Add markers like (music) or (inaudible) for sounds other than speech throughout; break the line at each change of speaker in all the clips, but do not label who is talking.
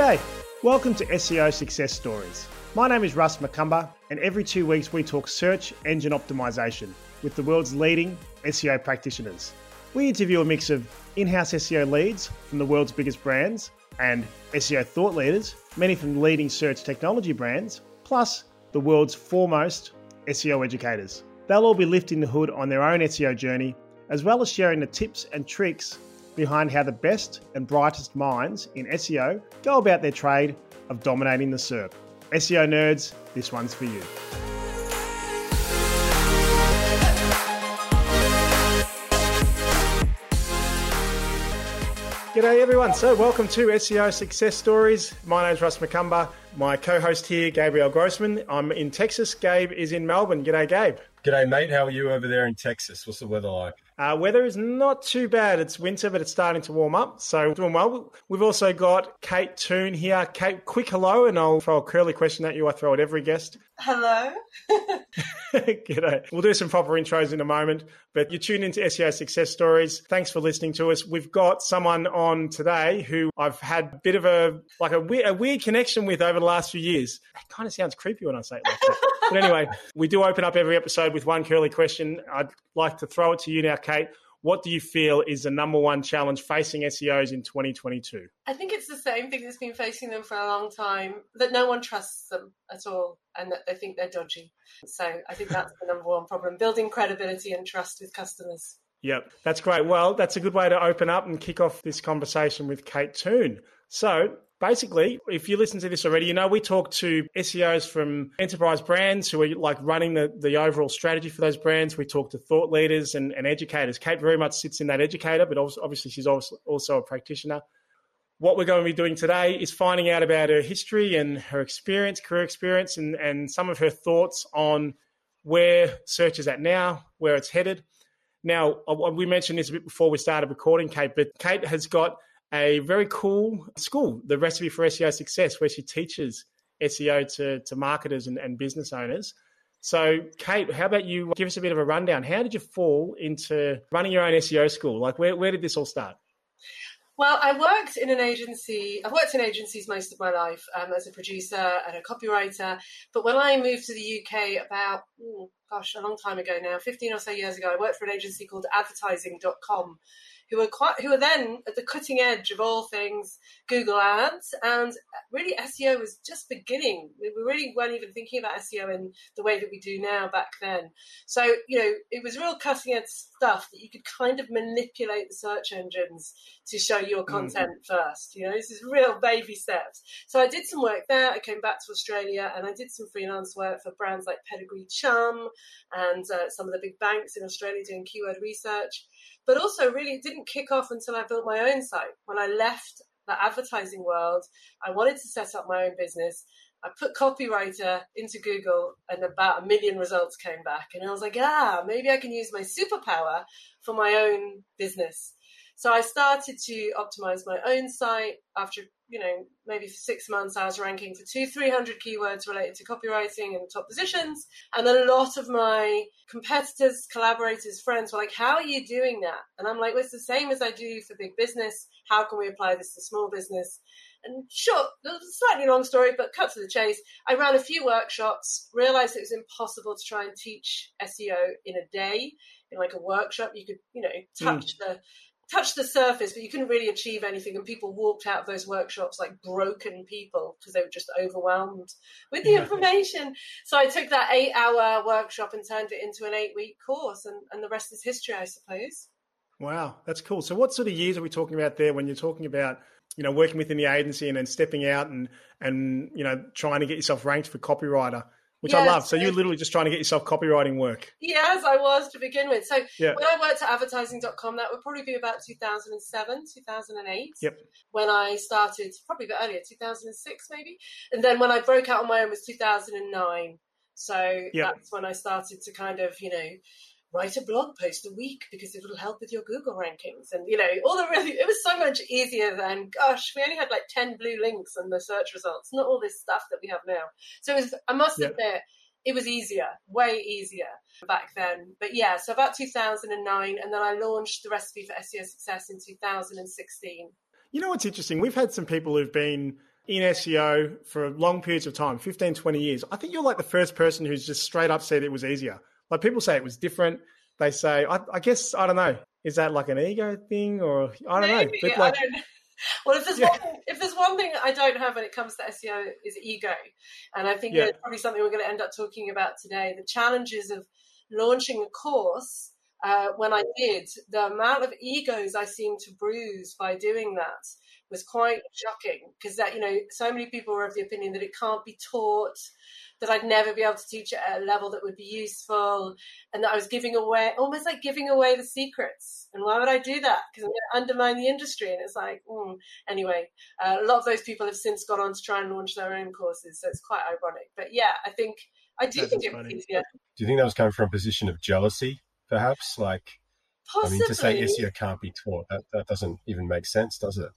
G'day, welcome to SEO Success Stories. My name is Russ McCumber, and every two weeks we talk search engine optimization with the world's leading SEO practitioners. We interview a mix of in house SEO leads from the world's biggest brands and SEO thought leaders, many from leading search technology brands, plus the world's foremost SEO educators. They'll all be lifting the hood on their own SEO journey, as well as sharing the tips and tricks behind how the best and brightest minds in SEO go about their trade of dominating the SERP. SEO nerds, this one's for you. G'day everyone. So welcome to SEO Success Stories. My name's Russ McCumber. My co-host here, Gabriel Grossman. I'm in Texas. Gabe is in Melbourne. G'day, Gabe.
G'day, mate. How are you over there in Texas? What's the weather like?
Uh, weather is not too bad. It's winter, but it's starting to warm up, so doing well. We've also got Kate Toon here. Kate, quick hello, and I'll throw a curly question at you. I throw at every guest.
Hello. (laughs)
G'day. We'll do some proper intros in a moment, but you tune into SEO Success Stories. Thanks for listening to us. We've got someone on today who I've had a bit of a like a weird, a weird connection with over the last few years. It kind of sounds creepy when I say it like that. But anyway, we do open up every episode with one curly question. I'd like to throw it to you now, Kate. What do you feel is the number one challenge facing SEOs in 2022?
I think it's the same thing that's been facing them for a long time that no one trusts them at all and that they think they're dodgy. So I think that's the number one problem building credibility and trust with customers.
Yep, that's great. Well, that's a good way to open up and kick off this conversation with Kate Toon. So, basically, if you listen to this already, you know we talk to SEOs from enterprise brands who are like running the, the overall strategy for those brands. We talk to thought leaders and, and educators. Kate very much sits in that educator, but obviously she's also, also a practitioner. What we're going to be doing today is finding out about her history and her experience, career experience, and, and some of her thoughts on where search is at now, where it's headed. Now, we mentioned this a bit before we started recording, Kate, but Kate has got a very cool school, the Recipe for SEO Success, where she teaches SEO to, to marketers and, and business owners. So, Kate, how about you give us a bit of a rundown? How did you fall into running your own SEO school? Like, where, where did this all start?
Well, I worked in an agency. I've worked in agencies most of my life um, as a producer and a copywriter. But when I moved to the UK about, oh, gosh, a long time ago now, 15 or so years ago, I worked for an agency called advertising.com, who were quite who were then at the cutting edge of all things Google Ads, and really SEO was just beginning. We really weren't even thinking about SEO in the way that we do now back then. So you know, it was real cutting edge stuff that you could kind of manipulate the search engines to show your mm-hmm. content mm. first. You know, this is real baby steps. So I did some work there. I came back to Australia and I did some freelance work for brands like Pedigree Chum and uh, some of the big banks in Australia doing keyword research. But also, really, it didn't kick off until I built my own site. When I left the advertising world, I wanted to set up my own business. I put copywriter into Google and about a million results came back. And I was like, ah, maybe I can use my superpower for my own business. So I started to optimize my own site after, you know, maybe for six months, I was ranking for two, 300 keywords related to copywriting and top positions. And a lot of my competitors, collaborators, friends were like, how are you doing that? And I'm like, well, it's the same as I do for big business. How can we apply this to small business? And sure, slightly long story, but cut to the chase. I ran a few workshops, realized it was impossible to try and teach SEO in a day. In like a workshop, you could, you know, touch mm. the touched the surface, but you couldn't really achieve anything. And people walked out of those workshops like broken people because they were just overwhelmed with the information. So I took that eight hour workshop and turned it into an eight week course, and, and the rest is history, I suppose.
Wow, that's cool. So, what sort of years are we talking about there when you're talking about? You know, working within the agency and then stepping out and and you know trying to get yourself ranked for copywriter which yes, I love. So you're literally just trying to get yourself copywriting work.
Yes, I was to begin with. So yeah. when I worked at advertising.com, that would probably be about 2007, 2008.
Yep.
When I started, probably a bit earlier, 2006 maybe. And then when I broke out on my own was 2009. So yep. that's when I started to kind of, you know, write a blog post a week because it will help with your Google rankings. And, you know, all the really, it was so much easier than, gosh, we only had like 10 blue links in the search results, not all this stuff that we have now. So it was, I must yeah. admit, it was easier, way easier back then. But yeah, so about 2009, and then I launched the recipe for SEO success in 2016.
You know what's interesting? We've had some people who've been in SEO for long periods of time 15, 20 years. I think you're like the first person who's just straight up said it was easier. Like people say it was different. They say, I, I guess, I don't know. Is that like an ego thing or I don't
Maybe,
know? Like,
I don't know. (laughs) Well, if there's
Yeah.
one if there's one thing I don't have when it comes to SEO is ego, and I think
Yeah.
that's probably something we're going to end up talking about today. The challenges of launching a course. Uh, when I did, the amount of egos I seemed to bruise by doing that was quite shocking because that you know so many people were of the opinion that it can't be taught that I'd never be able to teach at a level that would be useful and that I was giving away almost like giving away the secrets and why would I do that because I'm going to undermine the industry and it's like mm. anyway uh, a lot of those people have since gone on to try and launch their own courses so it's quite ironic but yeah I think I do
That
think it was
funny.
easier
Do you think that was coming from a position of jealousy, perhaps? Like,
possibly
I mean, to say SEO can't be taught, that, that doesn't even make sense, does it?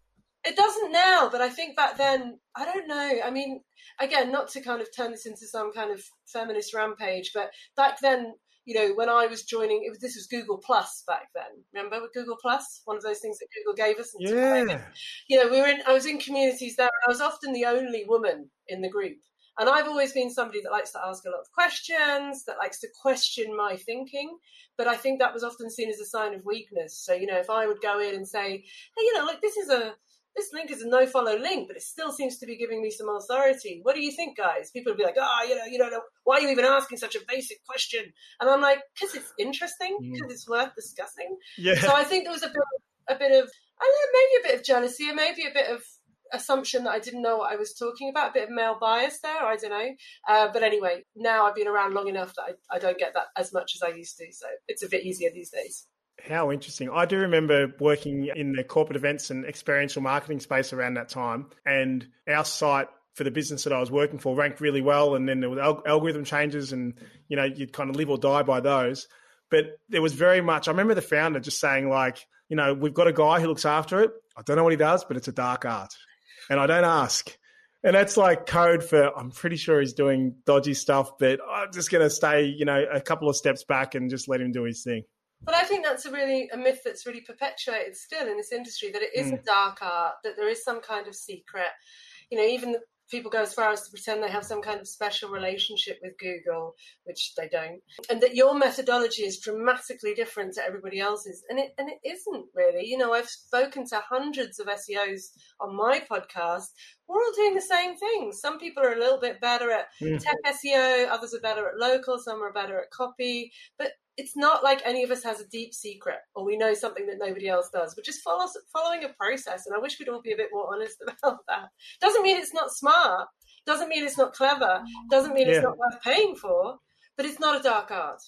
Now, but I think back then, I don't know. I mean, again, not to kind of turn this into some kind of feminist rampage, but back then, you know, when I was joining, it was, this was Google Plus back then. Remember with Google Plus, one of those things that Google gave us. and
yeah.
You know, we were in. I was in communities there, and I was often the only woman in the group. And I've always been somebody that likes to ask a lot of questions, that likes to question my thinking. But I think that was often seen as a sign of weakness. So, you know, if I would go in and say, hey, you know, like this is a this link is a no follow link, but it still seems to be giving me some authority. What do you think, guys? People would be like, oh, you know, you don't know, why are you even asking such a basic question? And I'm like, because it's interesting,
Mm.
because it's worth discussing.
Yeah.
So I think there was a bit, a bit of, I don't know, maybe a bit of jealousy, and maybe a bit of assumption that I didn't know what I was talking about, a bit of male bias there. I don't know. Uh, but anyway, now I've been around long enough that I, I don't get that as much as I used to. So it's a bit easier these days.
How interesting. I do remember working in the corporate events and experiential marketing space around that time. And our site for the business that I was working for ranked really well. And then there were algorithm changes and, you know, you'd kind of live or die by those. But there was very much, I remember the founder just saying, like, you know, we've got a guy who looks after it. I don't know what he does, but it's a dark art. And I don't ask. And that's like code for I'm pretty sure he's doing dodgy stuff, but I'm just going to stay, you know, a couple of steps back and just let him do his thing.
But I think that's a really a myth that's really perpetuated still in this industry that it is a dark art, that there is some kind of secret. You know, even people go as far as to pretend they have some kind of special relationship with Google, which they don't, and that your methodology is dramatically different to everybody else's, and it and it isn't really. You know, I've spoken to hundreds of SEOs on my podcast. We're all doing the same thing. Some people are a little bit better at
Mm.
tech SEO, others are better at local, some are better at copy, but it's not like any of us has a deep secret or we know something that nobody else does. We're just follow, following a process, and I wish we'd all be a bit more honest (laughs) about that. Doesn't mean it's not smart. Doesn't mean it's not clever. Doesn't mean
Yeah.
it's not worth paying for. But it's not a dark art.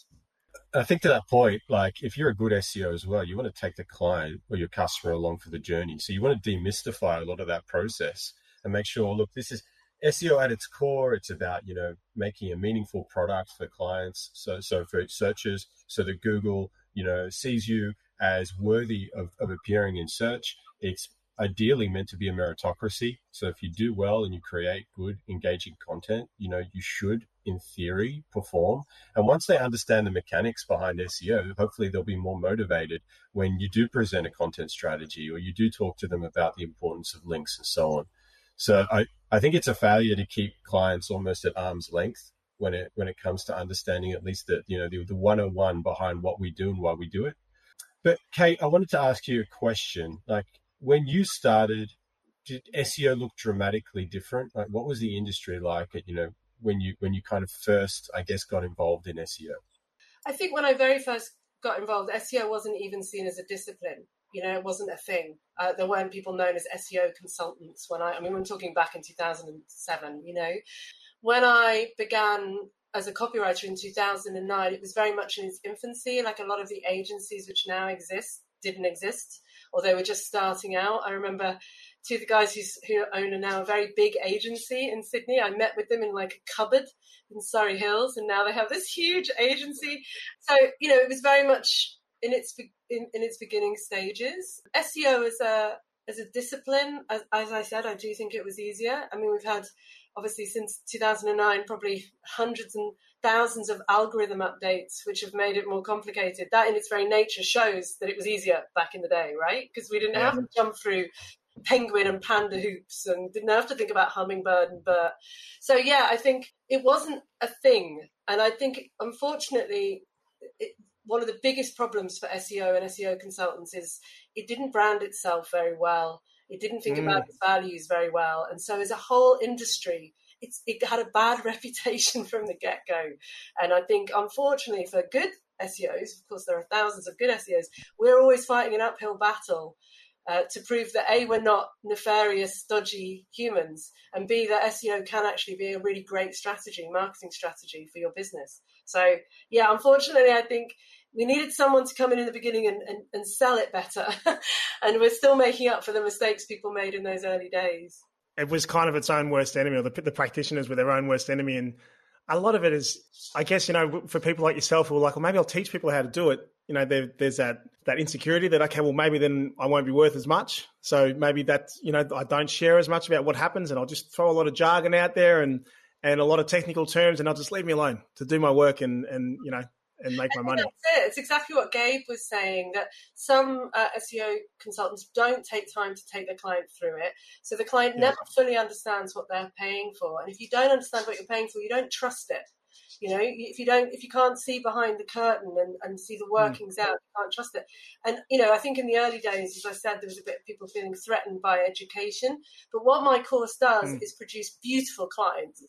I think to that point, like if you're a good SEO as well, you want to take the client or your customer along for the journey. So you want to demystify a lot of that process and make sure, look, this is SEO at its core. It's about, you know, making a meaningful product for clients. So, so for searchers, so that Google, you know, sees you as worthy of, of appearing in search. It's ideally meant to be a meritocracy. So if you do well and you create good, engaging content, you know, you should, in theory, perform. And once they understand the mechanics behind SEO, hopefully they'll be more motivated when you do present a content strategy or you do talk to them about the importance of links and so on. So I, I think it's a failure to keep clients almost at arm's length when it when it comes to understanding at least the you know the, the 101 behind what we do and why we do it. But Kate, I wanted to ask you a question. Like when you started, did SEO look dramatically different? Like what was the industry like at, you know, when you when you kind of first, I guess, got involved in SEO?
I think when I very first got involved, SEO wasn't even seen as a discipline. You know, it wasn't a thing. Uh, there weren't people known as SEO consultants when I, I mean, we're talking back in 2007, you know. When I began as a copywriter in 2009, it was very much in its infancy. Like a lot of the agencies which now exist didn't exist, or they were just starting out. I remember two of the guys who own a now a very big agency in Sydney. I met with them in like a cupboard in Surry Hills, and now they have this huge agency. So you know, it was very much in its in, in its beginning stages. SEO as a as a discipline, as, as I said, I do think it was easier. I mean, we've had obviously since 2009 probably hundreds and thousands of algorithm updates which have made it more complicated that in its very nature shows that it was easier back in the day right because we didn't have to jump through penguin and panda hoops and didn't have to think about hummingbird and BERT. So yeah, I think it wasn't a thing, and I think unfortunately. It, one of the biggest problems for SEO and SEO consultants is it didn't brand itself very well. It didn't think mm. about its values very well. And so, as a whole industry, it's, it had a bad (laughs) reputation from the get go. And I think, unfortunately, for good SEOs, of course, there are thousands of good SEOs, we're always fighting an uphill battle. Uh, to prove that A, we're not nefarious, dodgy humans, and B, that SEO can actually be a really great strategy, marketing strategy for your business. So, yeah, unfortunately, I think we needed someone to come in in the beginning and, and, and sell it better. (laughs) and we're still making up for the mistakes people made in those early days
it was kind of its own worst enemy, or the, the practitioners were their own worst enemy. And a lot of it is, I guess, you know, for people like yourself who are like, well, maybe I'll teach people how to do it. You know, there, there's that that insecurity that okay, well, maybe then I won't be worth as much. So maybe that you know I don't share as much about what happens, and I'll just throw a lot of jargon out there and and a lot of technical terms, and I'll just leave me alone to do my work and and you know and make my money.
That's it. It's exactly what Gabe was saying that some uh, SEO consultants don't take time to take their client through it. So the client yeah. never fully understands what they're paying for. And if you don't understand what you're paying for, you don't trust it. You know, if you don't, if you can't see behind the curtain and, and see the hmm. workings mm. out, you can't trust it. And you know, I think in the early days, as I said, there was a bit of people feeling threatened by education. But what my course does mm. is produce beautiful clients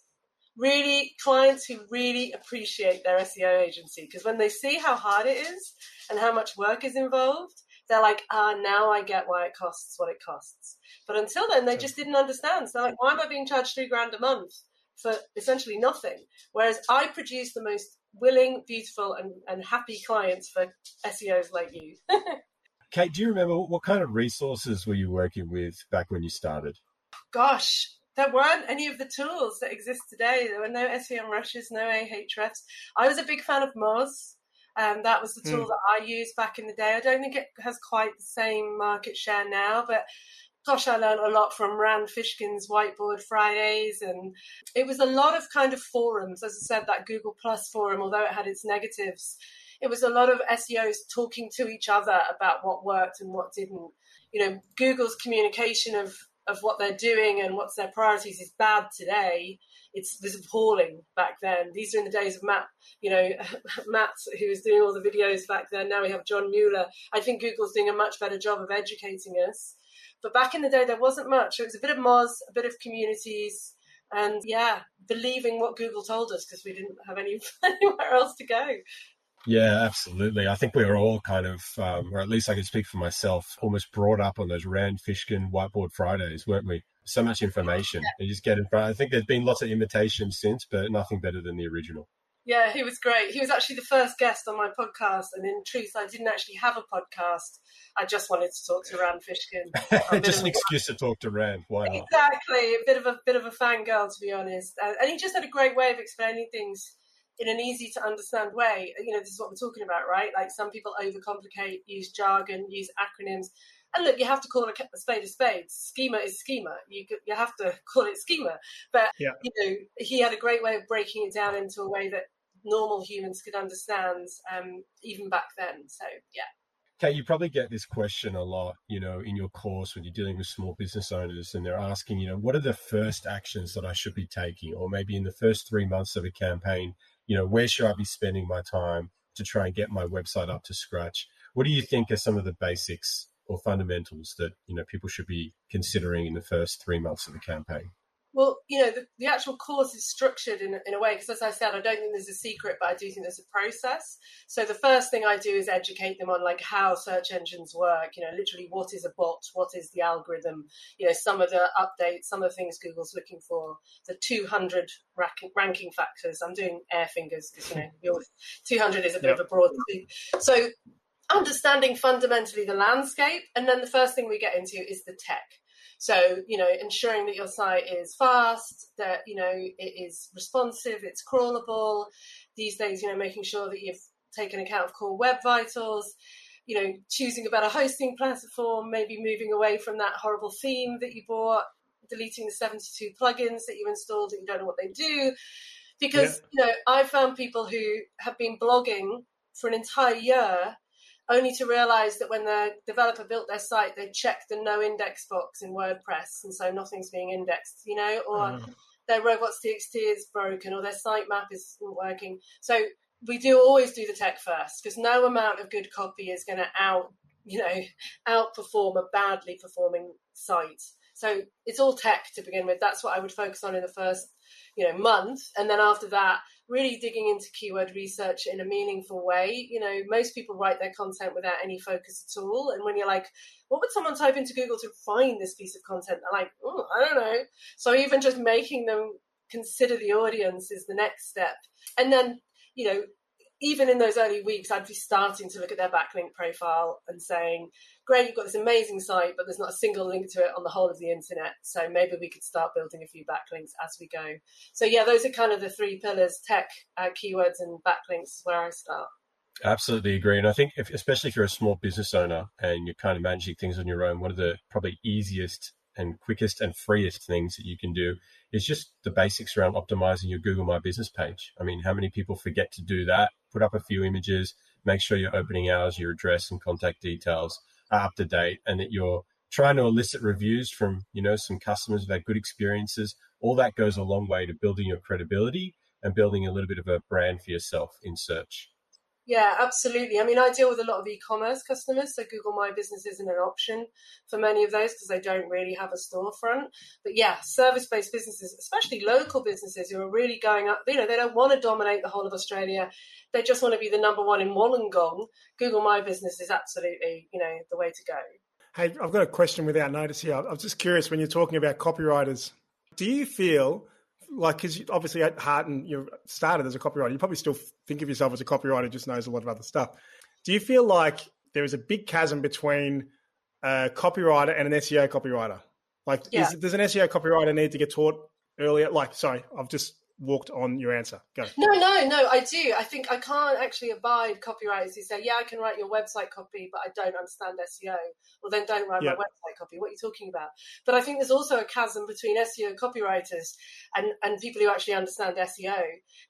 really clients who really appreciate their SEO agency because when they see how hard it is and how much work is involved, they're like, ah, now I get why it costs what it costs. But until then, they just didn't understand. So, like, why am I being charged three grand a month for essentially nothing? Whereas I produce the most willing, beautiful, and, and happy clients for SEOs like you. (laughs)
Kate, do you remember what kind of resources were you working with back when you started?
Gosh, there weren't any of the tools that exist today. There were no SEMrushes, no Ahrefs. I was a big fan of Moz. Um, that was the tool mm. that I used back in the day. I don't think it has quite the same market share now, but gosh, I learned a lot from Rand Fishkin's Whiteboard Fridays, and it was a lot of kind of forums. As I said, that Google Plus forum, although it had its negatives, it was a lot of SEOs talking to each other about what worked and what didn't. You know, Google's communication of of what they're doing and what's their priorities is bad today. It's was appalling back then. These are in the days of Matt, you know, (laughs) Matt who was doing all the videos back then. Now we have John Mueller. I think Google's doing a much better job of educating us. But back in the day, there wasn't much. It was a bit of Moz, a bit of communities, and yeah, believing what Google told us because we didn't have any (laughs) anywhere else to go.
Yeah, absolutely. I think we were all kind of, um, or at least I can speak for myself, almost brought up on those Rand Fishkin Whiteboard Fridays, weren't we? So much information. You just get in front. I think there's been lots of imitations since, but nothing better than the original.
Yeah, he was great. He was actually the first guest on my podcast, and in truth, I didn't actually have a podcast. I just wanted to talk to Rand Fishkin. (laughs)
just an excuse to talk to Rand. Why not?
Exactly, a bit of a bit of a fangirl, to be honest. and he just had a great way of explaining things in an easy to understand way. You know, this is what we're talking about, right? Like some people overcomplicate, use jargon, use acronyms. And look, you have to call it a spade a spade. Schema is schema. You you have to (laughs) call it schema. But yeah. you know, he had a great way of breaking it down into a way that normal humans could understand, um, even back then. So yeah.
Okay, you probably get this question a lot, you know, in your course when you're dealing with small business owners and they're asking, you know, what are the first actions that I should be taking? Or maybe in the first three months of a campaign, you know, where should I be spending my time to try and get my website up to scratch? What do you think are some of the basics or fundamentals that, you know, people should be considering in the first three months of the campaign?
Well, you know, the, the actual course is structured in, in a way, because as I said, I don't think there's a secret, but I do think there's a process. So the first thing I do is educate them on like how search engines work, you know, literally what is a bot, what is the algorithm, you know, some of the updates, some of the things Google's looking for, the 200 ranking, ranking factors. I'm doing air fingers because, you know, your 200 is a bit yep. of a broad. Thing. So understanding fundamentally the landscape. And then the first thing we get into is the tech. So, you know, ensuring that your site is fast, that, you know, it is responsive, it's crawlable. These days, you know, making sure that you've taken account of core web vitals, you know, choosing a better hosting platform, maybe moving away from that horrible theme that you bought, deleting the 72 plugins that you installed that you don't know what they do. Because, yeah. you know, I found people who have been blogging for an entire year only to realize that when the developer built their site, they checked the no index box in WordPress, and so nothing's being indexed, you know, or mm. their robots.txt is broken, or their sitemap isn't working. So we do always do the tech first because no amount of good copy is going to out, you know, outperform a badly performing site. So it's all tech to begin with. That's what I would focus on in the first, you know, month, and then after that, really digging into keyword research in a meaningful way. You know, most people write their content without any focus at all. And when you're like, what would someone type into Google to find this piece of content? They're like, oh, I don't know. So even just making them consider the audience is the next step. And then, you know, even in those early weeks, I'd be starting to look at their backlink profile and saying, great, you've got this amazing site, but there's not a single link to it on the whole of the internet. So maybe we could start building a few backlinks as we go. So, yeah, those are kind of the three pillars tech, uh, keywords, and backlinks where I start.
Absolutely agree. And I think, if, especially if you're a small business owner and you're kind of managing things on your own, one of the probably easiest and quickest and freest things that you can do is just the basics around optimizing your Google My Business page. I mean, how many people forget to do that? Put up a few images, make sure your opening hours, your address, and contact details are up to date, and that you're trying to elicit reviews from you know some customers had good experiences. All that goes a long way to building your credibility and building a little bit of a brand for yourself in search.
Yeah, absolutely. I mean, I deal with a lot of e-commerce customers, so Google My Business isn't an option for many of those because they don't really have a storefront. But yeah, service-based businesses, especially local businesses who are really going up, you know, they don't want to dominate the whole of Australia. They just want to be the number one in Wollongong. Google My Business is absolutely, you know, the way to go.
Hey, I've got a question without notice here. I was just curious when you're talking about copywriters, do you feel like because obviously at heart and you started as a copywriter, you probably still think of yourself as a copywriter, just knows a lot of other stuff. Do you feel like there is a big chasm between a copywriter and an SEO copywriter? Like, yeah. is, does an SEO copywriter need to get taught earlier? Like, sorry, I've just walked on your answer. Go.
No, no, no, I do. I think I can't actually abide copywriters who say, yeah, I can write your website copy, but I don't understand SEO. Well, then don't write yep. my website copy. What are you talking about? But I think there's also a chasm between SEO copywriters and, and people who actually understand SEO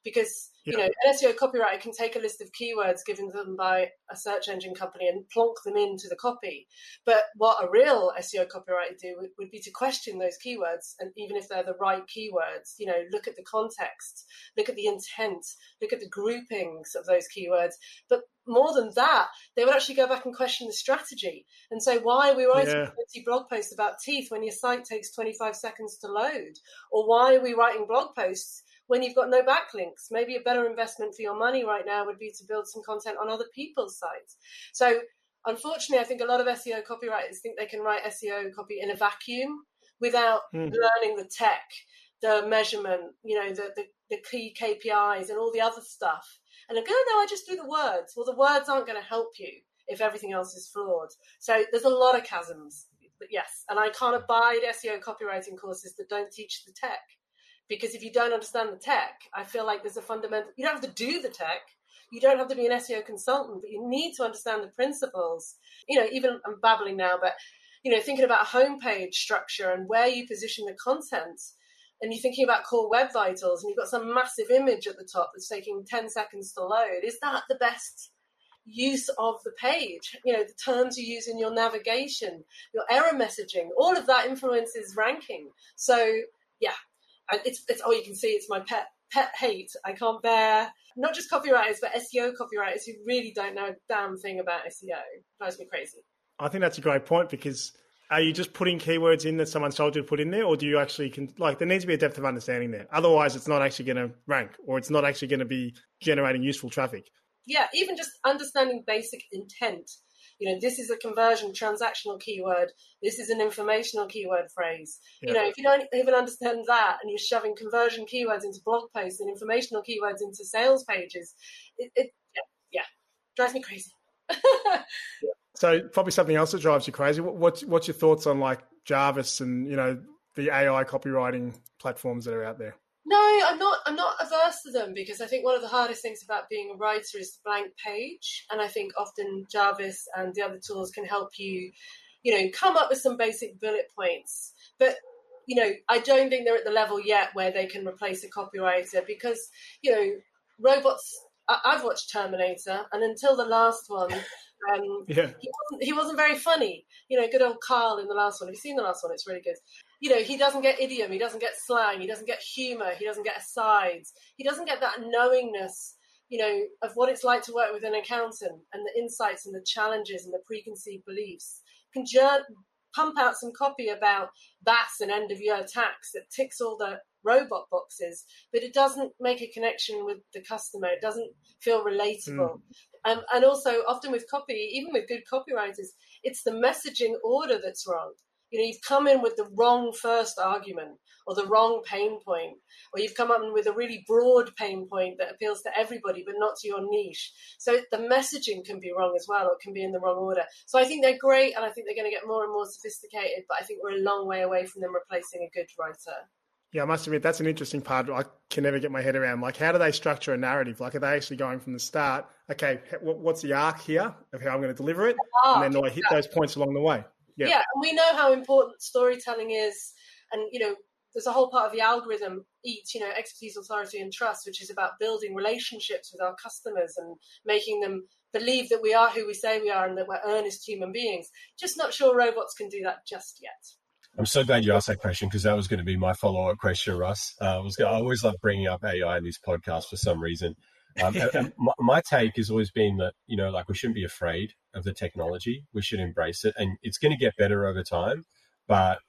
because you know, an SEO copywriter can take a list of keywords given to them by a search engine company and plonk them into the copy. But what a real SEO copywriter do would, would, be to question those keywords, and even if they're the right keywords, you know, look at the context, look at the intent, look at the groupings of those keywords. But more than that, they would actually go back and question the strategy and say, why are we writing yeah. 30 blog posts about teeth when your site takes 25 seconds to load? Or why are we writing blog posts when you've got no backlinks. Maybe a better investment for your money right now would be to build some content on other people's sites. So, unfortunately, I think a lot of SEO copywriters think they can write SEO copy in a vacuum without mm. learning the tech, the measurement, you know, the, the, the key KPIs and all the other stuff. And they go, oh, no, I just do the words. Well, the words aren't going to help you if everything else is flawed. So there's a lot of chasms. But yes, and I can't abide SEO copywriting courses that don't teach the tech because if you don't understand the tech, I feel like there's a fundamental. You don't have to do the tech. You don't have to be an SEO consultant, but you need to understand the principles. You know, even I'm babbling now, but you know, thinking about homepage structure and where you position the content, and you're thinking about core web vitals, and you've got some massive image at the top that's taking 10 seconds to load. Is that the best? use of the page, you know, the terms you use in your navigation, your error messaging, all of that influences ranking. So, yeah, it's, it's oh you can see it's my pet pet hate. I can't bear not just copywriters but SEO copywriters who really don't know a damn thing about SEO. It drives me crazy.
I think that's a great point because are you just putting keywords in that someone told you to put in there, or do you actually can like there needs to be a depth of understanding there? Otherwise, it's not actually going to rank, or it's not actually going to be generating useful traffic.
Yeah, even just understanding basic intent you know, this is a conversion transactional keyword. This is an informational keyword phrase. Yeah. You know, if you don't even understand that and you're shoving conversion keywords into blog posts and informational keywords into sales pages, it, it yeah, yeah, drives me crazy. (laughs)
yeah. So probably something else that drives you crazy. What's what's your thoughts on like Jarvis and you know the AI copywriting platforms that are out there?
No, I'm not. I'm not averse to them because I think one of the hardest things about being a writer is the blank page, and I think often Jarvis and the other tools can help you, you know, come up with some basic bullet points. But you know, I don't think they're at the level yet where they can replace a copywriter because you know, robots I've watched Terminator, and until the last one, um, (laughs)
Yeah.
he wasn't, he wasn't very funny. You know, good old Carl in the last one. Have you seen the last one? It's really good. You know, he doesn't get idiom, he doesn't get slang, he doesn't get humour, he doesn't get asides, he doesn't get that knowingness, you know, of what it's like to work with an accountant and the insights and the challenges and the preconceived beliefs. Can jur- pump out some copy about BAS and end of year tax that ticks all the robot boxes, but it doesn't make a connection with the customer. It doesn't feel relatable. Um, and also, often with copy, even with good copywriters, it's the messaging order that's wrong. You know, you've come in with the wrong first argument or the wrong pain point, or you've come up with a really broad pain point that appeals to everybody but not to your niche. So the messaging can be wrong as well, or it can be in the wrong order. So I think they're great, and I think they're going to get more and more sophisticated. But I think we're a long way away from them replacing a good writer.
Yeah, I must admit that's an interesting part. I can never get my head around. Like, how do they structure a narrative? Like, are they actually going from the start? Okay, what's the arc here of how I'm going to deliver it, and then do I hit those points along the way?
Yeah. yeah, and we know how important storytelling is, and you know, there's a whole part of the algorithm, eat, you know, expertise, authority, and trust, which is about building relationships with our customers and making them believe that we are who we say we are and that we're earnest human beings. Just not sure robots can do that just yet.
I'm so glad you asked that question because that was going to be my follow up question, Russ. Uh, I was I always love bringing up AI in this podcast for some reason. Um, (laughs) my, my, take has always been that you know, like we shouldn't be afraid of the technology. We should embrace it, and it's going to get better over time. But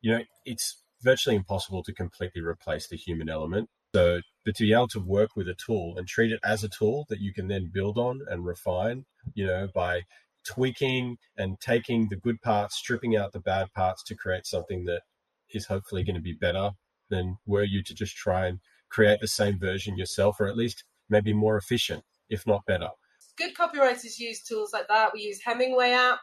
you know, it's virtually impossible to completely replace the human element. So, but to be able to work with a tool and treat it as a tool that you can then build on and refine, you know, by tweaking and taking the good parts, stripping out the bad parts to create something that is hopefully going to be better than were you to just try and create the same version yourself, or at least maybe more efficient, if not better.
Good copywriters use tools like that. We use Hemingway app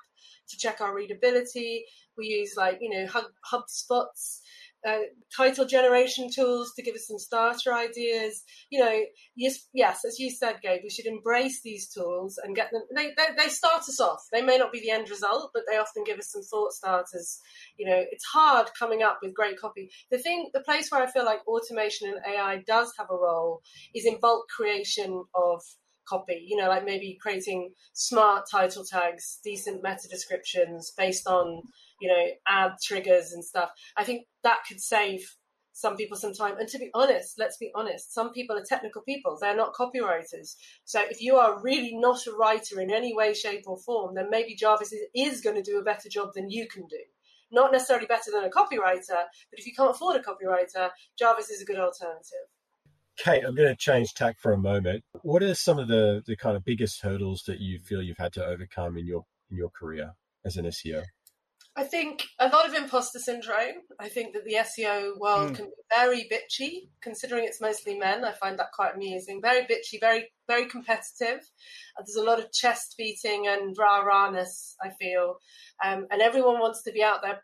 to check our readability. We use like you know Hub, HubSpots uh, title generation tools to give us some starter ideas. You know, yes, yes, as you said, Gabe, we should embrace these tools and get them. They, they, they start us off. They may not be the end result, but they often give us some thought starters. You know, it's hard coming up with great copy. The thing, the place where I feel like automation and AI does have a role is in bulk creation of copy. You know, like maybe creating smart title tags, decent meta descriptions based on you know, add triggers and stuff. I think that could save some people some time. And to be honest, let's be honest, some people are technical people. They're not copywriters. So if you are really not a writer in any way, shape, or form, then maybe Jarvis is, is going to do a better job than you can do. Not necessarily better than a copywriter, but if you can't afford a copywriter, Jarvis is a good alternative.
Kate, I'm going to change tack for a moment. What are some of the, the kind of biggest hurdles that you feel you've had to overcome in your in your career as an SEO?
I think a lot of imposter syndrome. I think that the SEO world mm. can be very bitchy, considering it's mostly men. I find that quite amusing. Very bitchy, very very competitive. Uh, there's a lot of chest beating and rah rahness. I feel, um, and everyone wants to be out there,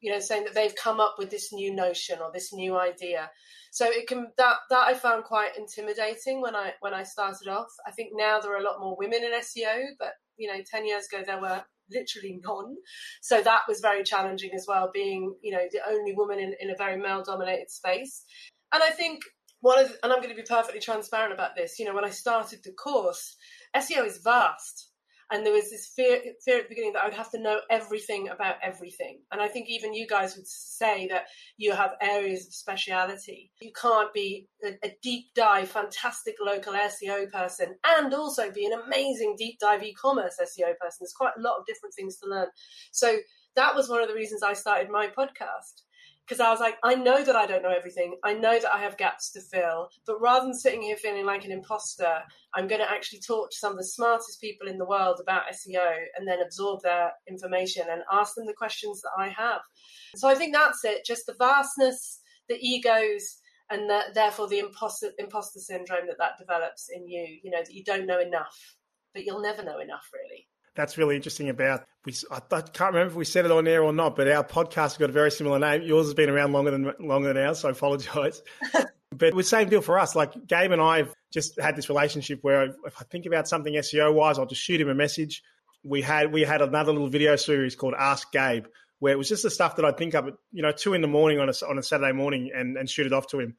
you know, saying that they've come up with this new notion or this new idea. So it can that that I found quite intimidating when I when I started off. I think now there are a lot more women in SEO, but you know, ten years ago there were literally none. So that was very challenging as well, being, you know, the only woman in, in a very male dominated space. And I think one of, the, and I'm going to be perfectly transparent about this, you know, when I started the course, SEO is vast and there was this fear, fear at the beginning that I would have to know everything about everything. And I think even you guys would say that you have areas of speciality. You can't be a, a deep dive, fantastic local SEO person and also be an amazing deep dive e-commerce SEO person. There's quite a lot of different things to learn. So that was one of the reasons I started my podcast because I was like, I know that I don't know everything. I know that I have gaps to fill. But rather than sitting here feeling like an imposter, I'm going to actually talk to some of the smartest people in the world about SEO and then absorb their information and ask them the questions that I have. So I think that's it. Just the vastness, the egos, and the, therefore the imposter, imposter syndrome that that develops in you. You know that you don't know enough, but you'll never know enough, really
that's really interesting about we I, can't remember if we said it on air or not, but our podcast has got a very similar name. Yours has been around longer than longer than ours, so I apologize. (laughs) but the same deal for us. Like Gabe and I have just had this relationship where if I think about something SEO wise, I'll just shoot him a message. We had we had another little video series called Ask Gabe, where it was just the stuff that I'd think of at you know two in the morning on a on a Saturday morning and and shoot it off to him,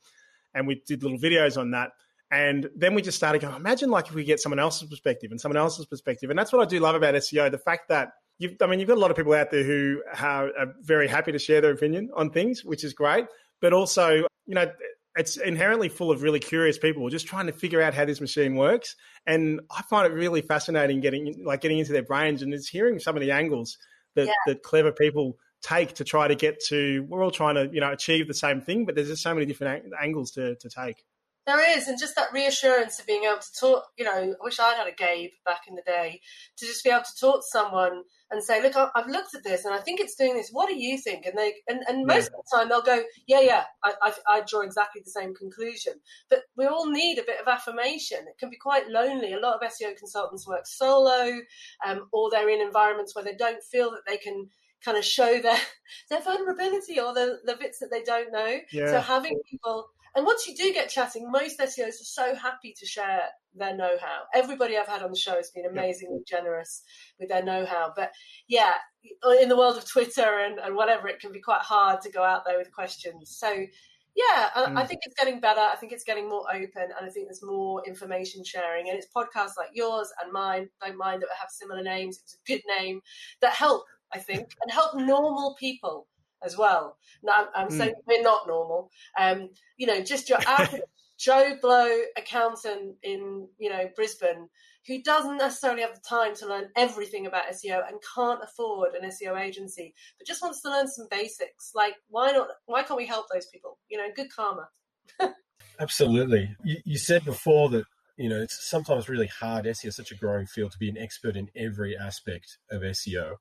and we did little videos on that And then we just started going, imagine like if we get someone else's perspective and someone else's perspective. And that's what I do love about SEO the fact that you've, I mean, you've got a lot of people out there who are, are very happy to share their opinion on things, which is great. But also, you know, it's inherently full of really curious people just trying to figure out how this machine works. And I find it really fascinating getting like getting into their brains and just hearing some of the angles that, yeah. that clever people take to try to get to. We're all trying to you know achieve the same thing, but there's just so many different angles to to take.
There is, and just that reassurance of being able to talk. You know, I wish I'd had a Gabe back in the day to just be able to talk to someone and say, "Look, I've looked at this, and I think it's doing this. What do you think?" And they, and, and most yeah. of the time, they'll go, "Yeah, yeah, I, I, I, draw exactly the same conclusion." But we all need a bit of affirmation. It can be quite lonely. A lot of SEO consultants work solo, um, or they're in environments where they don't feel that they can kind of show their (laughs) their vulnerability or the, the bits that they don't know. Yeah. So having people and once you do get chatting, most SEOs are so happy to share their know-how. Everybody I've had on the show has been amazingly generous with their know-how. But yeah, in the world of Twitter and, and whatever, it can be quite hard to go out there with questions. So yeah, mm. I think it's getting better. I think it's getting more open, and I think there's more information sharing. And it's podcasts like yours and mine. Don't mind that we have similar names. It's a good name that help, I think, and help normal people as well. Now, I'm, mm. saying we're not normal. Um, you know, just your (laughs) average Joe Blow accountant in you know Brisbane who doesn't necessarily have the time to learn everything about SEO and can't afford an SEO agency, but just wants to learn some basics. Like, why not? Why can't we help those people? You know, good karma. (laughs)
Absolutely. You, you said before that you know, it's sometimes really hard. SEO is such a growing field to be an expert in every aspect of SEO.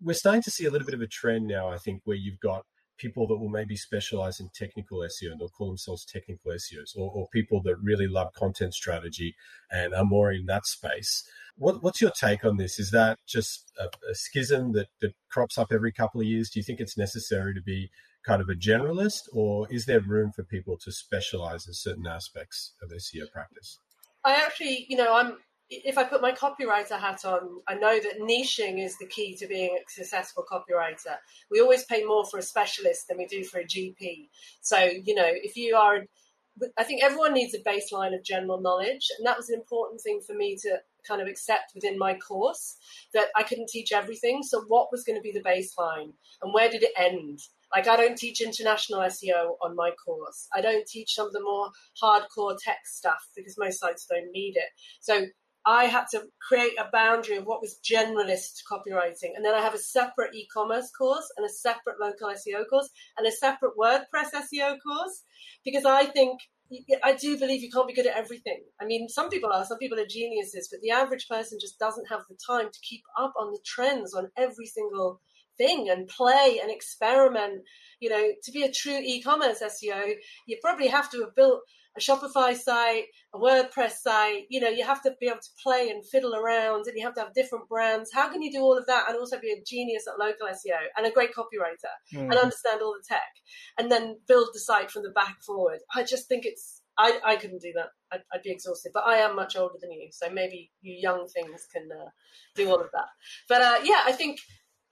We're starting to see a little bit of a trend now, I think, where you've got people that will maybe specialize in technical SEO and they'll call themselves technical SEOs, or, or people that really love content strategy and are more in that space. What, what's your take on this? Is that just a, a schism that, that crops up every couple of years? Do you think it's necessary to be kind of a generalist, or is there room for people to specialize in certain aspects of SEO practice?
I actually, you know, I'm if I put my copywriter hat on, I know that niching is the key to being a successful copywriter. We always pay more for a specialist than we do for a GP. So, you know, if you are, I think everyone needs a baseline of general knowledge. And that was an important thing for me to kind of accept within my course that I couldn't teach everything. So, what was going to be the baseline and where did it end? Like, I don't teach international SEO on my course. I don't teach some of the more hardcore tech stuff because most sites don't need it. So, I had to create a boundary of what was generalist copywriting. And then I have a separate e commerce course and a separate local SEO course and a separate WordPress SEO course because I think I do believe you can't be good at everything. I mean, some people are, some people are geniuses, but the average person just doesn't have the time to keep up on the trends on every single thing and play and experiment. You know, to be a true e commerce SEO, you probably have to have built a Shopify site, a WordPress site. You know, you have to be able to play and fiddle around, and you have to have different brands. How can you do all of that and also be a genius at local SEO and a great copywriter mm. and understand all the tech, and then build the site from the back forward? I just think it's. I, I couldn't do that. I'd, I'd be exhausted. But I am much older than you, so maybe you young things can uh, do all of that. But uh, yeah, I think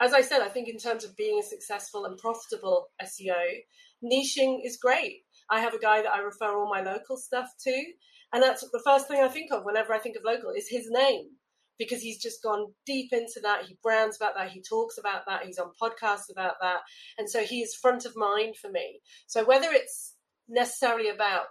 as I said, I think in terms of being a successful and profitable SEO, niching is great. I have a guy that I refer all my local stuff to. And that's the first thing I think of whenever I think of local is his name because he's just gone deep into that. He brands about that. He talks about that. He's on podcasts about that. And so he is front of mind for me. So whether it's necessarily about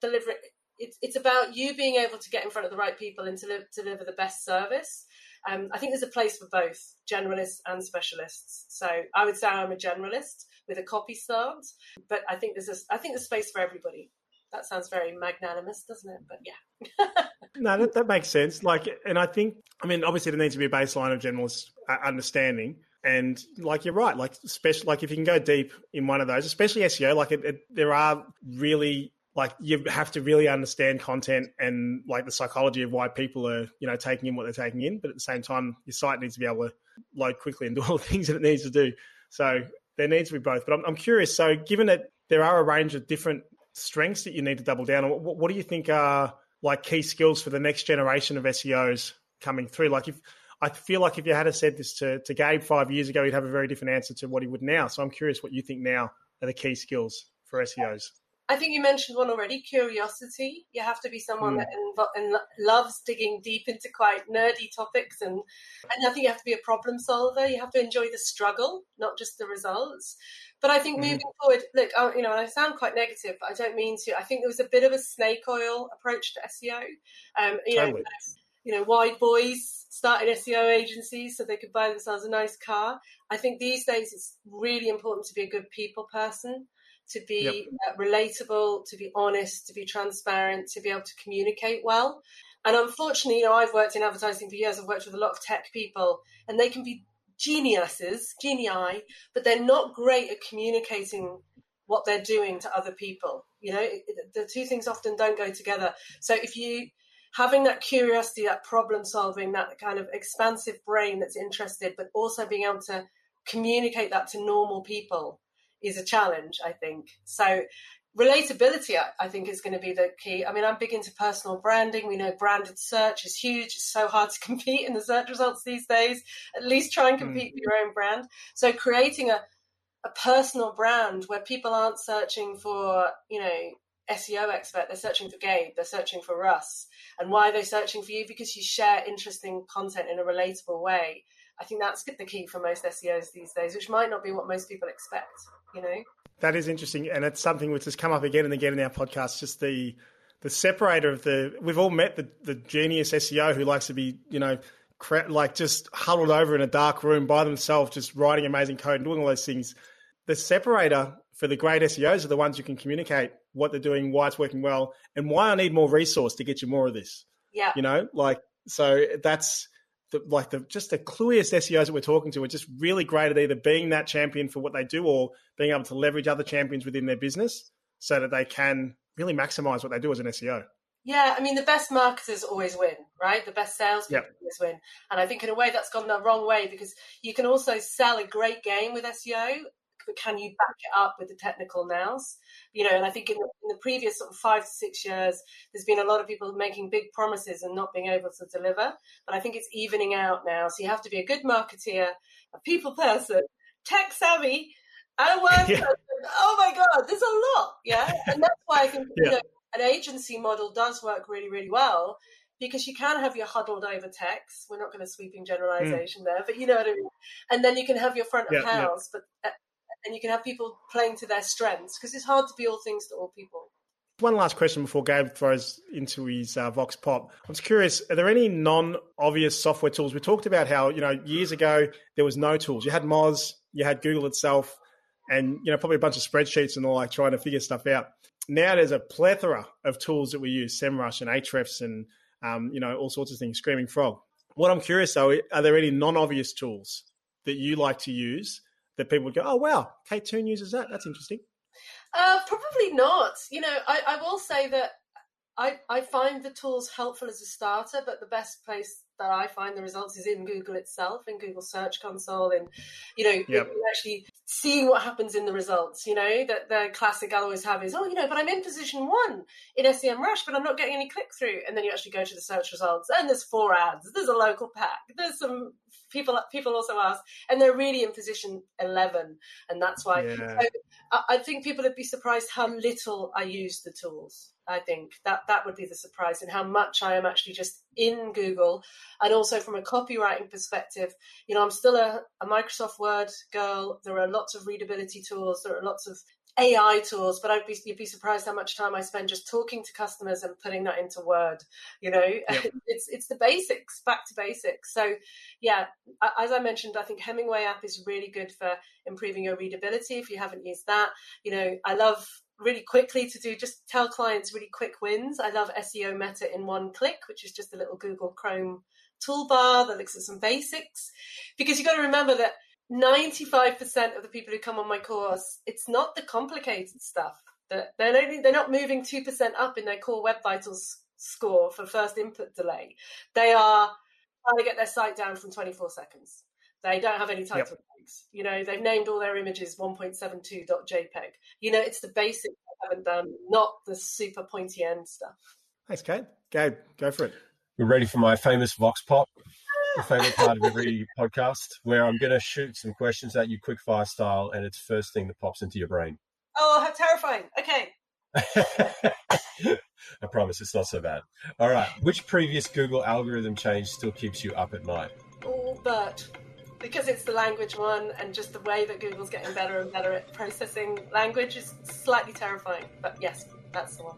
delivering, it's, it's about you being able to get in front of the right people and to deliver the best service. Um, I think there's a place for both generalists and specialists. So I would say I'm a generalist with a copy stance, but I think there's a, I think there's space for everybody. That sounds very magnanimous, doesn't it? But yeah. (laughs)
no, that, that makes sense. Like, and I think, I mean, obviously there needs to be a baseline of generalist uh, understanding. And like you're right, like especially like if you can go deep in one of those, especially SEO, like it, it, there are really like you have to really understand content and like the psychology of why people are you know taking in what they're taking in but at the same time your site needs to be able to load quickly and do all the (laughs) things that it needs to do so there needs to be both but i'm, I'm curious so given that there are a range of different strengths that you need to double down on what, what do you think are like key skills for the next generation of seos coming through like if I feel like if you had said this to, to Gabe five years ago, he'd have a very different answer to what he would now. So I'm curious what you think now are the key skills for SEOs.
I think you mentioned one already curiosity. You have to be someone mm. that invo- and loves digging deep into quite nerdy topics. And, and I think you have to be a problem solver. You have to enjoy the struggle, not just the results. But I think mm. moving forward, look, uh, you know, I sound quite negative, but I don't mean to. I think there was a bit of a snake oil approach to SEO. Um, you totally. know, you know, white boys started SEO agencies so they could buy themselves a nice car. I think these days it's really important to be a good people person to be yep. uh, relatable, to be honest, to be transparent, to be able to communicate well. And unfortunately, you know, I've worked in advertising for years. I've worked with a lot of tech people, and they can be geniuses, genii, but they're not great at communicating what they're doing to other people. You know, the two things often don't go together. So if you having that curiosity, that problem solving, that kind of expansive brain that's interested, but also being able to communicate that to normal people is a challenge, I think. So relatability, I think, is going to be the key. I mean, I'm big into personal branding. We know branded search is huge. It's so hard to (laughs) compete in the search results these days. At least try and compete mm. with your own brand. So creating a, a personal brand where people aren't searching for, you know, SEO expert, they're searching for Gabe, they're searching for Russ. And why are they searching for you? Because you share interesting content in a relatable way. I think that's the key for most SEOs these days, which might not be what most people expect, you know?
That is interesting. And it's something which has come up again and again in our podcast, just the the separator of the we've all met the, the genius SEO who likes to be, you know, like just huddled over in a dark room by themselves, just writing amazing code and doing all those things. The separator for the great SEOs are the ones who can communicate what they're doing, why it's working well, and why I need more resource to get you more of this.
Yeah.
You know, like so that's the, like the just the clueiest SEOs that we're talking to are just really great at either being that champion for what they do or being able to leverage other champions within their business so that they can really maximize what they do as an SEO.
Yeah, I mean the best marketers always win, right? The best salespeople yep. always win, and I think in a way that's gone the wrong way because you can also sell a great game with SEO, but can you back it up with the technical nows? You know, and I think in the, in the previous sort of five to six years, there's been a lot of people making big promises and not being able to deliver. But I think it's evening out now. So you have to be a good marketeer, a people person, tech savvy, and a (laughs) word yeah. person. Oh my God, there's a lot. Yeah. And that's why I think, yeah. you know, an agency model does work really, really well because you can have your huddled over text. We're not going to sweeping generalization mm. there, but you know what I mean. And then you can have your front of yeah, house, yeah. but uh, and you can have people playing to their strengths because it's hard to be all things to all people.
One last question before Gabe throws into his uh, Vox Pop. I'm just curious, are there any non-obvious software tools? We talked about how, you know, years ago there was no tools. You had Moz, you had Google itself, and, you know, probably a bunch of spreadsheets and all like trying to figure stuff out. Now there's a plethora of tools that we use, SEMrush and Ahrefs and, um, you know, all sorts of things, Screaming Frog. What I'm curious though, are there any non-obvious tools that you like to use that people would go, oh, wow, Kate Toon uses that. That's interesting.
Uh, probably not. You know, I, I will say that I, I find the tools helpful as a starter, but the best place that I find the results is in Google itself, in Google Search Console, and you know, yep. actually seeing what happens in the results. You know, that the classic I always have is, oh, you know, but I'm in position one in SEMrush, but I'm not getting any click through. And then you actually go to the search results, and there's four ads, there's a local pack, there's some people people also ask, and they're really in position eleven, and that's why yeah. so I, I think people would be surprised how little I use the tools. I think that that would be the surprise and how much I am actually just in Google. And also from a copywriting perspective, you know, I'm still a, a Microsoft Word girl. There are lots of readability tools. There are lots of AI tools, but I'd be you'd be surprised how much time I spend just talking to customers and putting that into Word. You know, yep. (laughs) it's it's the basics, back to basics. So, yeah, as I mentioned, I think Hemingway app is really good for improving your readability. If you haven't used that, you know, I love really quickly to do just tell clients really quick wins. I love SEO Meta in one click, which is just a little Google Chrome toolbar that looks at some basics. Because you've got to remember that 95% of the people who come on my course, it's not the complicated stuff. They're, only, they're not moving 2% up in their core web vitals score for first input delay. They are trying to get their site down from 24 seconds. They don't have any title yep. tags. You know, they've named all their images 1.72.jpg. You know, it's the basics I haven't done, not the super pointy end stuff.
Thanks, Kate. Gabe, go for it.
We're ready for my famous Vox Pop, the favorite part of every podcast, where I'm going to shoot some questions at you quick fire style, and it's first thing that pops into your brain.
Oh, how terrifying. Okay. (laughs)
I promise it's not so bad. All right. Which previous Google algorithm change still keeps you up at night?
Oh, BERT. Because it's the language one, and just the way that Google's getting better and better at processing language is slightly terrifying. But yes, that's the one.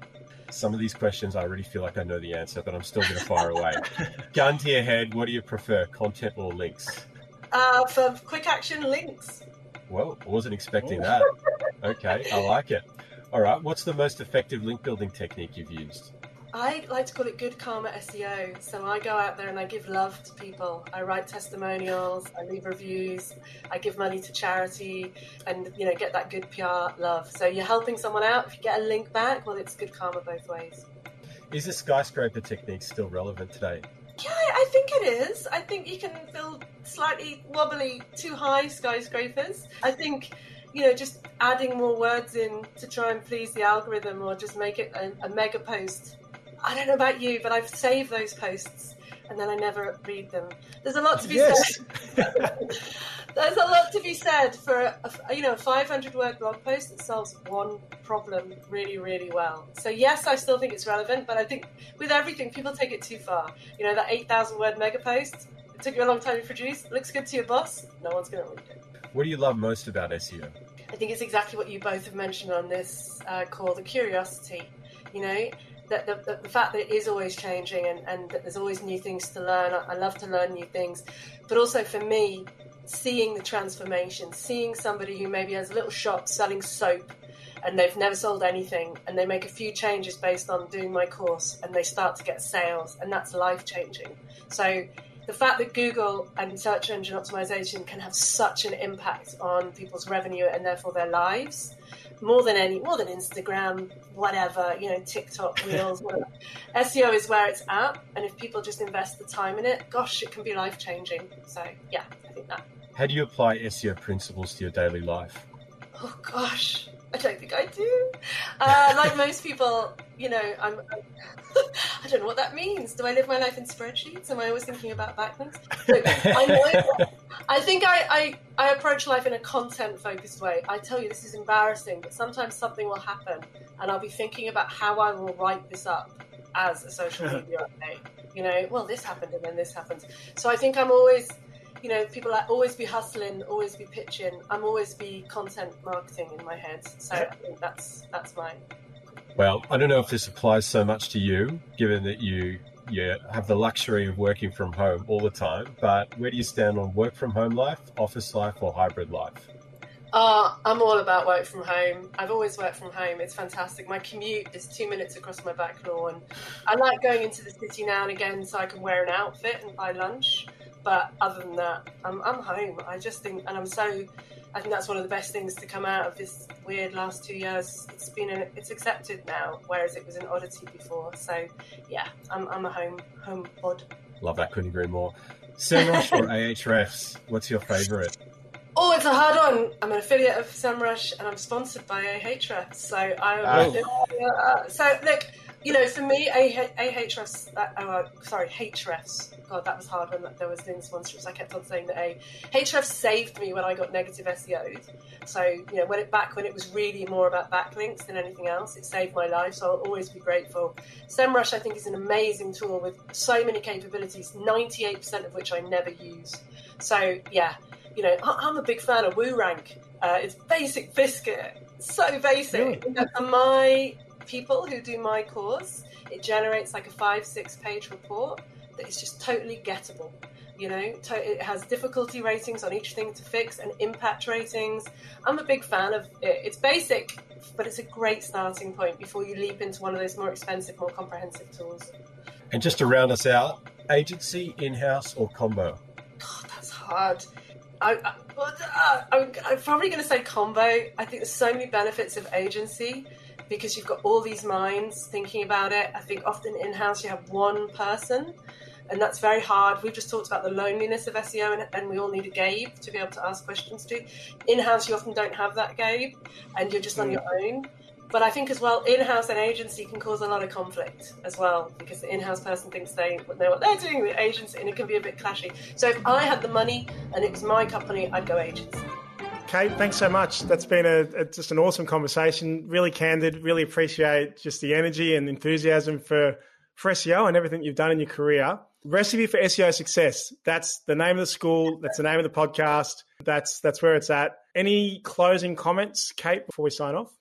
Some of these questions I already feel like I know the answer, but I'm still going to fire away. (laughs) Gun to your head, what do you prefer, content or links?
Uh, for quick action, links.
Well, I wasn't expecting that. (laughs) Okay, I like it. All right, what's the most effective link building technique you've used?
I like to call it good karma SEO. So I go out there and I give love to people. I write testimonials, I leave reviews, I give money to charity, and you know get that good PR love. So you're helping someone out. If you get a link back, well, it's good karma both ways.
Is the skyscraper technique still relevant today?
Yeah, I think it is. I think you can build slightly wobbly, too high skyscrapers. I think you know, just adding more words in to try and please the algorithm or just make it a, a mega post I don't know about you, but I've saved those posts and then I never read them. There's a lot to be yes. said. (laughs) There's a lot to be said for a, you know a 500 word blog post that solves one problem really really well. So yes, I still think it's relevant, but I think with everything people take it too far. You know that 8,000 word mega post. It took you a long time to produce. Looks good to your boss. No one's going to read it.
What do you love most about SEO?
I think it's exactly what you both have mentioned on this uh, call: the curiosity. You know, the, the, the, fact that it is always changing and, and that there's always new things to learn. I, I love to learn new things. But also for me, seeing the transformation, seeing somebody who maybe has a little shop selling soap and they've never sold anything and they make a few changes based on doing my course and they start to get sales and that's life changing. So the fact that Google and search engine optimization can have such an impact on people's revenue and therefore their lives more than any, more than Instagram, whatever, you know, TikTok, (laughs) Reels, whatever. SEO is where it's at, and if people just invest the time in it, gosh, it can be life changing. So yeah, I think that.
How do you apply SEO principles to your daily life?
Oh gosh, I don't think I do. Uh, like most people, you know, I'm, I'm (laughs) I don't know what that means. Do I live my life in spreadsheets? Am I always thinking about backlinks? I, know, (laughs) I think I, I, I approach life in a content focused way. I tell you, this is embarrassing, but sometimes something will happen and I'll be thinking about how I will write this up as a social (laughs) media update. You know, well, this happened and then this happens. So I think I'm always you know, people like always be hustling, always be pitching. I'm always be content marketing in my head. So I think that's that's mine.
Well, I don't know if this applies so much to you, given that you you have the luxury of working from home all the time. But where do you stand on work from home life, office life, or hybrid life?
Uh, I'm all about work from home. I've always worked from home. It's fantastic. My commute is two minutes across my back lawn. I like going into the city now and again so I can wear an outfit and buy lunch. But other than that, I'm, I'm home. I just think, and I'm so I think that's one of the best things to come out of this weird last two years. It's been an, it's accepted now, whereas it was an oddity before. So yeah, I'm, I'm a home home bod.
Love that. Couldn't agree more. SEMrush or Ahrefs? What's your favourite?
Oh, it's a hard one. I'm an affiliate of SEMrush and I'm sponsored by Ahrefs. So I'm. Oh. Uh, so look, you know, for me, Ahrefs. Uh, oh, sorry, Ahrefs God, that was hard when there was doing sponsorships. I kept on saying that a Ahrefs saved me when I got negative SEOs. So you know, when it back when it was really more about backlinks than anything else, it saved my life. So I'll always be grateful. SEMrush, I think, is an amazing tool with so many capabilities. Ninety-eight percent of which I never use. So yeah, you know, I'm a big fan of WooRank. Uh, it's basic biscuit, so basic. Really? For my people who do my course, it generates like a five, six page report that is just totally gettable. You know, it has difficulty ratings on each thing to fix and impact ratings. I'm a big fan of it. It's basic, but it's a great starting point before you leap into one of those more expensive, more comprehensive tools.
And just to round us out, agency, in house, or combo?
God, that's hard. I, I, uh, I'm, I'm probably going to say combo. I think there's so many benefits of agency because you've got all these minds thinking about it. I think often in house you have one person and that's very hard. We've just talked about the loneliness of SEO, and, and we all need a Gabe to be able to ask questions to. In house, you often don't have that Gabe, and you're just on mm. your own. But I think as well, in-house and agency can cause a lot of conflict as well because the in-house person thinks they know what they're doing, the agency, and it can be a bit clashy. So if I had the money and it was my company, I'd go agency.
Kate, thanks so much. That's been a, a, just an awesome conversation. Really candid. Really appreciate just the energy and enthusiasm for for SEO and everything you've done in your career. Recipe for SEO success. That's the name of the school. That's the name of the podcast. That's that's where it's at. Any closing comments, Kate, before we sign off?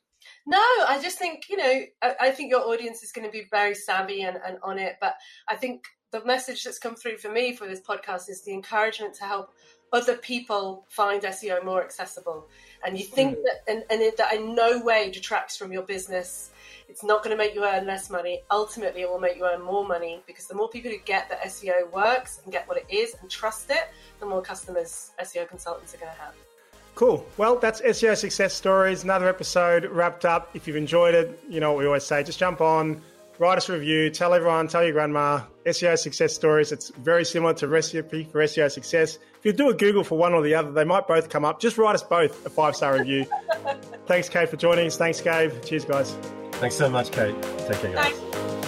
No, I just think, you know, I, I think your audience is going to be very savvy and, and on it. But I think the message that's come through for me for this podcast is the encouragement to help other people find SEO more accessible. And you think mm. that, and, and it, that in no way detracts from your business. It's not going to make you earn less money. Ultimately, it will make you earn more money because the more people who get that SEO works and get what it is and trust it, the more customers SEO consultants are going to have.
Cool. Well, that's SEO success stories. Another episode wrapped up. If you've enjoyed it, you know what we always say just jump on, write us a review, tell everyone, tell your grandma. SEO success stories. It's very similar to recipe for SEO success. If you do a Google for one or the other, they might both come up. Just write us both a five star review. (laughs) Thanks, Kate, for joining us. Thanks, Gabe. Cheers, guys.
Thanks so much, Kate. Take care, guys. Thanks.